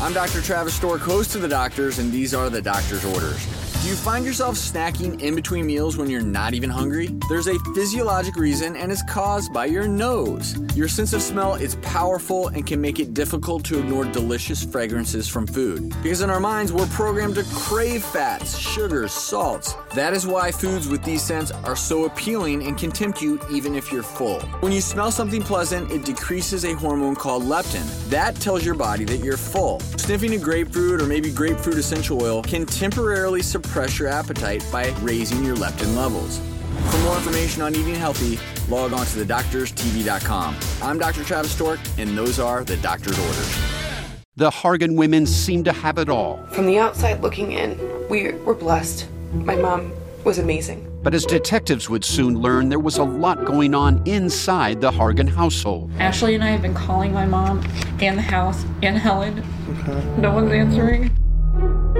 I'm Dr. Travis Stork, host of The Doctors, and these are the doctor's orders. Do you find yourself snacking in between meals when you're not even hungry? There's a physiologic reason, and it's caused by your nose. Your sense of smell is powerful and can make it difficult to ignore delicious fragrances from food. Because in our minds, we're programmed to crave fats, sugars, salts. That is why foods with these scents are so appealing and can tempt you even if you're full. When you smell something pleasant, it decreases a hormone called leptin. That tells your body that you're full. Sniffing a grapefruit or maybe grapefruit essential oil can temporarily suppress your appetite by raising your leptin levels. For more information on eating healthy, log on to thedoctorstv.com. I'm Dr. Travis Stork, and those are the doctor's orders. The Hargan women seem to have it all. From the outside looking in, we were blessed. My mom was amazing. But as detectives would soon learn, there was a lot going on inside the Hargan household. Ashley and I have been calling my mom and the house and Helen. Okay. No one's answering.